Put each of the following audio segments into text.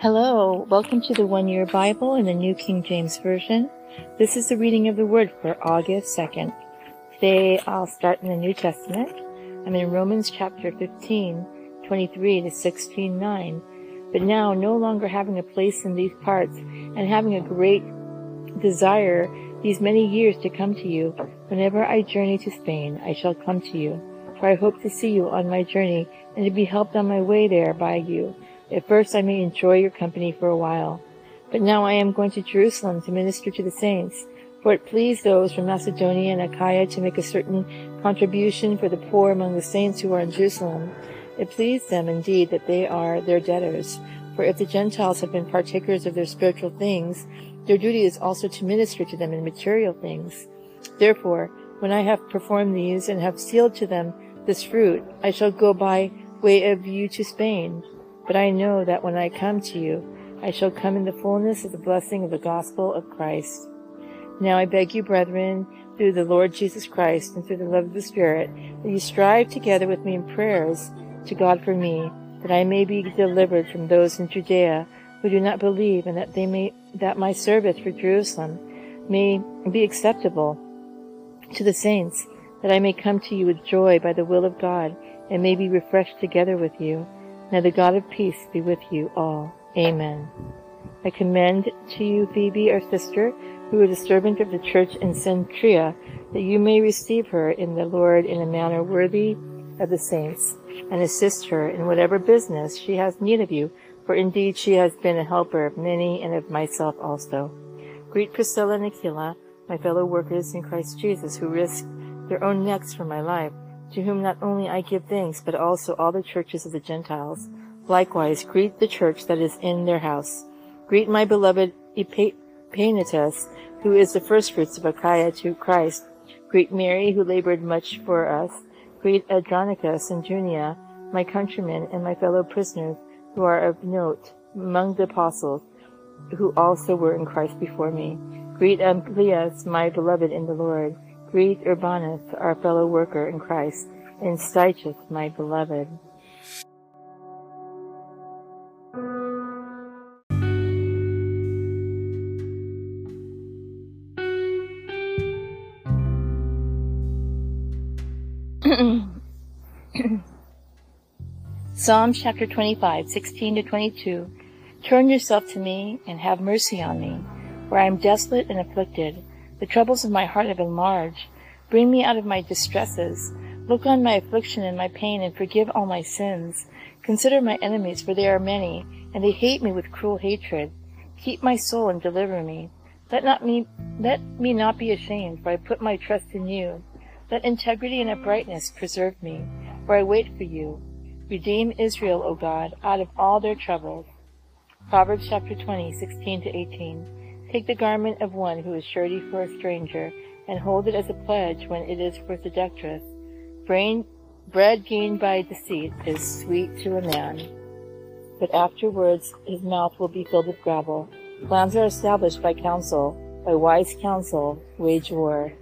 Hello, welcome to the One Year Bible in the New King James Version. This is the reading of the Word for August 2nd. Today I'll start in the New Testament. I'm in Romans chapter 15, 23 to 16, 9. But now, no longer having a place in these parts and having a great desire these many years to come to you, whenever I journey to Spain, I shall come to you. For I hope to see you on my journey and to be helped on my way there by you at first I may enjoy your company for a while, but now I am going to Jerusalem to minister to the saints. For it pleased those from Macedonia and Achaia to make a certain contribution for the poor among the saints who are in Jerusalem. It pleased them indeed that they are their debtors. For if the Gentiles have been partakers of their spiritual things, their duty is also to minister to them in material things. Therefore, when I have performed these and have sealed to them this fruit, I shall go by way of you to Spain. But I know that when I come to you, I shall come in the fullness of the blessing of the gospel of Christ. Now I beg you, brethren, through the Lord Jesus Christ and through the love of the Spirit, that you strive together with me in prayers to God for me, that I may be delivered from those in Judea who do not believe, and that they may, that my service for Jerusalem may be acceptable to the saints, that I may come to you with joy by the will of God, and may be refreshed together with you. Now the God of peace be with you all. Amen. I commend to you Phoebe, our sister, who is a servant of the church in Cenchrea, that you may receive her in the Lord in a manner worthy of the saints, and assist her in whatever business she has need of you, for indeed she has been a helper of many and of myself also. Greet Priscilla and Aquila, my fellow workers in Christ Jesus, who risked their own necks for my life to whom not only I give thanks, but also all the churches of the Gentiles. Likewise, greet the church that is in their house. Greet my beloved Epaenetus, who is the firstfruits of Achaia to Christ. Greet Mary, who labored much for us. Greet Andronicus and Junia, my countrymen and my fellow prisoners, who are of note among the apostles, who also were in Christ before me. Greet Amplias, my beloved in the Lord. Greet Urbanus, our fellow worker in Christ, and Stachys, my beloved. Psalm chapter 25, 16 to 22. Turn yourself to me and have mercy on me, for I am desolate and afflicted. The troubles of my heart have enlarged. Bring me out of my distresses. Look on my affliction and my pain, and forgive all my sins. Consider my enemies, for they are many, and they hate me with cruel hatred. Keep my soul and deliver me. Let not me let me not be ashamed, for I put my trust in you. Let integrity and uprightness preserve me, for I wait for you. Redeem Israel, O God, out of all their troubles. Proverbs chapter 20, 16 to 18. Take the garment of one who is surety for a stranger, and hold it as a pledge when it is for seductress. Brain, bread gained by deceit is sweet to a man, but afterwards his mouth will be filled with gravel. Plans are established by counsel, by wise counsel wage war.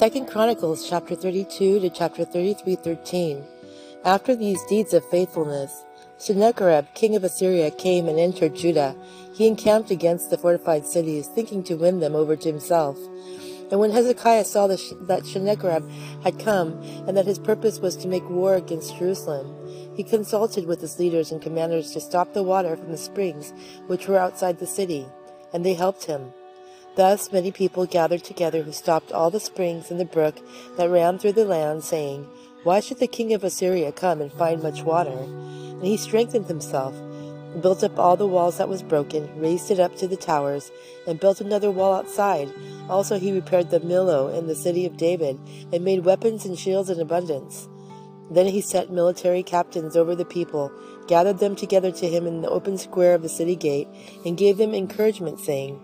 2 Chronicles chapter 32 to chapter 33 13. After these deeds of faithfulness, Sennacherib, king of Assyria, came and entered Judah. He encamped against the fortified cities, thinking to win them over to himself. And when Hezekiah saw that Sennacherib had come, and that his purpose was to make war against Jerusalem, he consulted with his leaders and commanders to stop the water from the springs which were outside the city, and they helped him. Thus many people gathered together who stopped all the springs in the brook that ran through the land, saying, Why should the king of Assyria come and find much water? And he strengthened himself, and built up all the walls that was broken, raised it up to the towers, and built another wall outside. Also he repaired the Millo in the city of David, and made weapons and shields in abundance. Then he set military captains over the people, gathered them together to him in the open square of the city gate, and gave them encouragement, saying,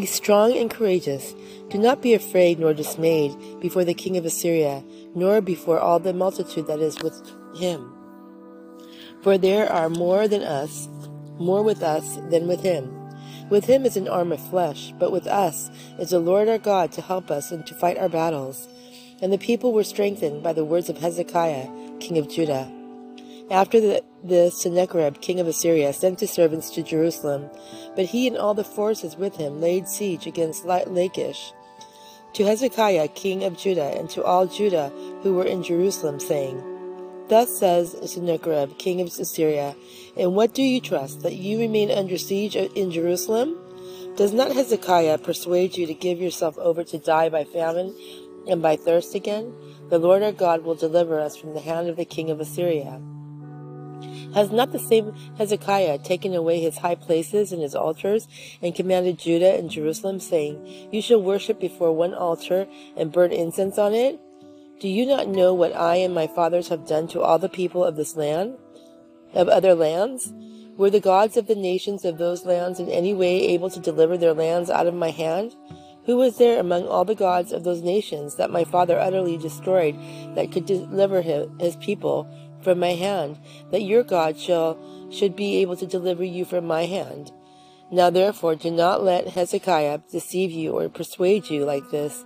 be strong and courageous. Do not be afraid nor dismayed before the king of Assyria, nor before all the multitude that is with him. For there are more than us, more with us than with him. With him is an arm of flesh, but with us is the Lord our God to help us and to fight our battles. And the people were strengthened by the words of Hezekiah, king of Judah. After the, the Sennacherib, king of Assyria, sent his servants to Jerusalem, but he and all the forces with him laid siege against Lachish. To Hezekiah, king of Judah, and to all Judah who were in Jerusalem, saying, Thus says Sennacherib, king of Assyria, In what do you trust, that you remain under siege in Jerusalem? Does not Hezekiah persuade you to give yourself over to die by famine and by thirst again? The Lord our God will deliver us from the hand of the king of Assyria. Has not the same Hezekiah taken away his high places and his altars, and commanded Judah and Jerusalem, saying, You shall worship before one altar and burn incense on it? Do you not know what I and my fathers have done to all the people of this land, of other lands? Were the gods of the nations of those lands in any way able to deliver their lands out of my hand? Who was there among all the gods of those nations that my father utterly destroyed that could deliver his people from my hand, that your God shall should be able to deliver you from my hand? Now therefore do not let Hezekiah deceive you or persuade you like this,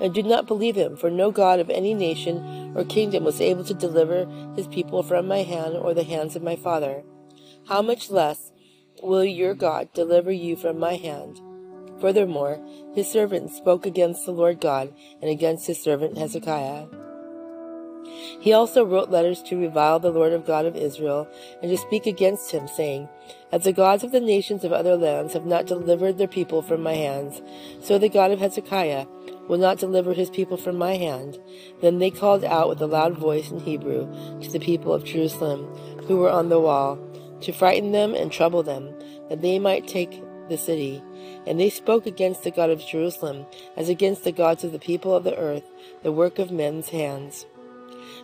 and do not believe him, for no God of any nation or kingdom was able to deliver his people from my hand or the hands of my father. How much less will your God deliver you from my hand? Furthermore, his servant spoke against the Lord God and against his servant Hezekiah. He also wrote letters to revile the Lord of God of Israel, and to speak against him, saying, As the gods of the nations of other lands have not delivered their people from my hands, so the God of Hezekiah will not deliver his people from my hand. Then they called out with a loud voice in Hebrew to the people of Jerusalem, who were on the wall, to frighten them and trouble them, that they might take the city. And they spoke against the God of Jerusalem, as against the gods of the people of the earth, the work of men's hands.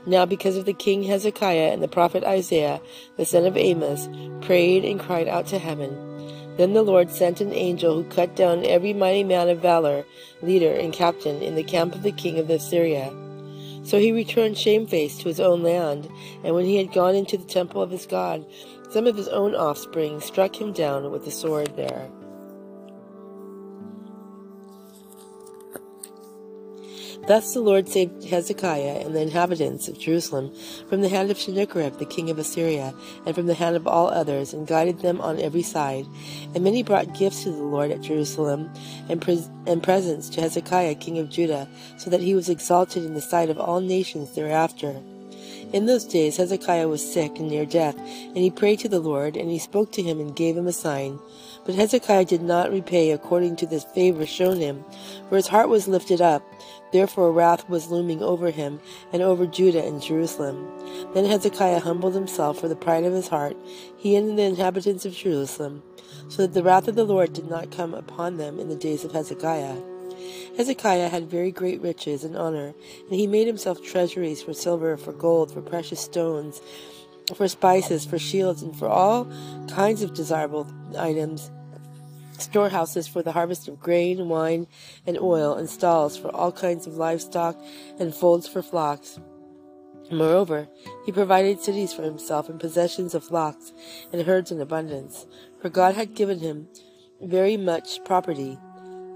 Now, because of the king Hezekiah and the prophet Isaiah, the son of Amoz, prayed and cried out to heaven. Then the Lord sent an angel who cut down every mighty man of valor, leader, and captain in the camp of the king of Assyria. So he returned shamefaced to his own land, and when he had gone into the temple of his God, some of his own offspring struck him down with the sword there. Thus the Lord saved Hezekiah and the inhabitants of Jerusalem from the hand of Sennacherib the king of Assyria, and from the hand of all others, and guided them on every side. And many brought gifts to the Lord at Jerusalem, and, and presents to Hezekiah king of Judah, so that he was exalted in the sight of all nations thereafter. In those days Hezekiah was sick and near death, and he prayed to the Lord, and he spoke to him and gave him a sign. But Hezekiah did not repay according to the favor shown him, for his heart was lifted up. Therefore wrath was looming over him, and over Judah and Jerusalem. Then Hezekiah humbled himself for the pride of his heart, he and the inhabitants of Jerusalem, so that the wrath of the Lord did not come upon them in the days of Hezekiah. Hezekiah had very great riches and honor, and he made himself treasuries for silver, for gold, for precious stones, for spices, for shields, and for all kinds of desirable items storehouses for the harvest of grain, wine, and oil, and stalls for all kinds of livestock, and folds for flocks. Moreover, he provided cities for himself and possessions of flocks and herds in abundance, for God had given him very much property.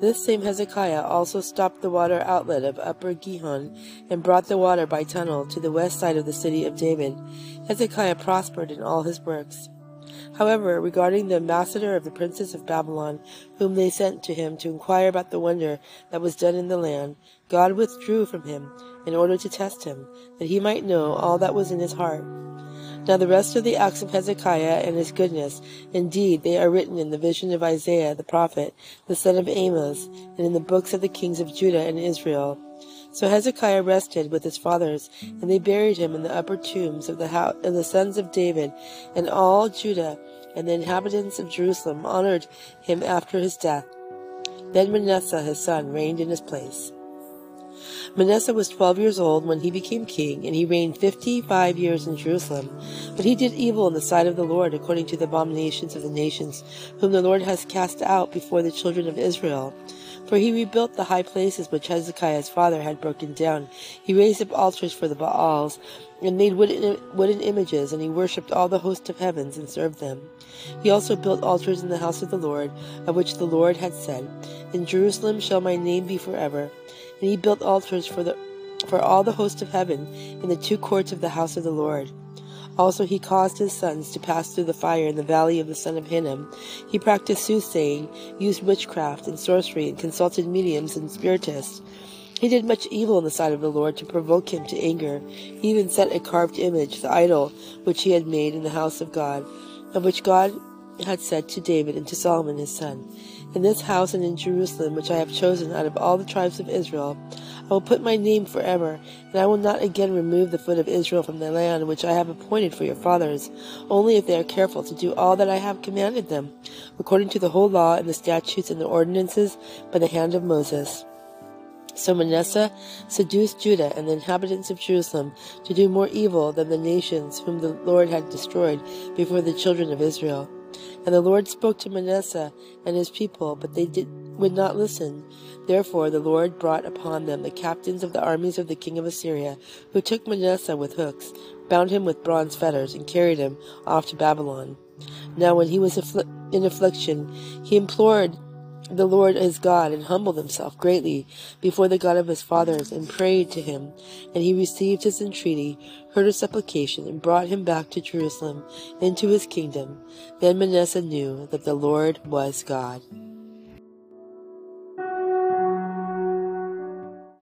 This same Hezekiah also stopped the water outlet of Upper Gihon and brought the water by tunnel to the west side of the city of David. Hezekiah prospered in all his works. However, regarding the ambassador of the princess of Babylon, whom they sent to him to inquire about the wonder that was done in the land, God withdrew from him in order to test him, that he might know all that was in his heart. Now the rest of the acts of Hezekiah and his goodness, indeed, they are written in the vision of Isaiah the prophet, the son of Amoz, and in the books of the kings of Judah and Israel. So Hezekiah rested with his fathers, and they buried him in the upper tombs of the, house, of the sons of David, and all Judah and the inhabitants of Jerusalem honored him after his death. Then Manasseh his son reigned in his place. Manasseh was twelve years old when he became king, and he reigned fifty-five years in Jerusalem. But he did evil in the sight of the Lord, according to the abominations of the nations, whom the Lord has cast out before the children of Israel For he rebuilt the high places which Hezekiah his father had broken down. He raised up altars for the Baals, and made wooden, wooden images, and he worshipped all the host of heavens and served them. He also built altars in the house of the Lord, of which the Lord had said, In Jerusalem shall my name be forever. And he built altars for the for all the host of heaven in the two courts of the house of the Lord. Also he caused his sons to pass through the fire in the valley of the son of Hinnom. He practiced soothsaying, used witchcraft and sorcery, and consulted mediums and spiritists. He did much evil in the sight of the Lord to provoke him to anger. He even set a carved image, the idol which he had made in the house of God, of which God had said to David and to Solomon his son, In this house and in Jerusalem, which I have chosen out of all the tribes of Israel, I will put my name forever, and I will not again remove the foot of Israel from the land which I have appointed for your fathers, only if they are careful to do all that I have commanded them, according to the whole law and the statutes and the ordinances by the hand of Moses. So Manasseh seduced Judah and the inhabitants of Jerusalem to do more evil than the nations whom the Lord had destroyed before the children of Israel. And the Lord spoke to Manasseh and his people, but they did, would not listen. Therefore the Lord brought upon them the captains of the armies of the king of Assyria, who took Manasseh with hooks, bound him with bronze fetters, and carried him off to Babylon. Now when he was in affliction, he implored the Lord his God and humbled himself greatly before the God of his fathers and prayed to him. And he received his entreaty, heard his supplication, and brought him back to Jerusalem into his kingdom. Then Manasseh knew that the Lord was God.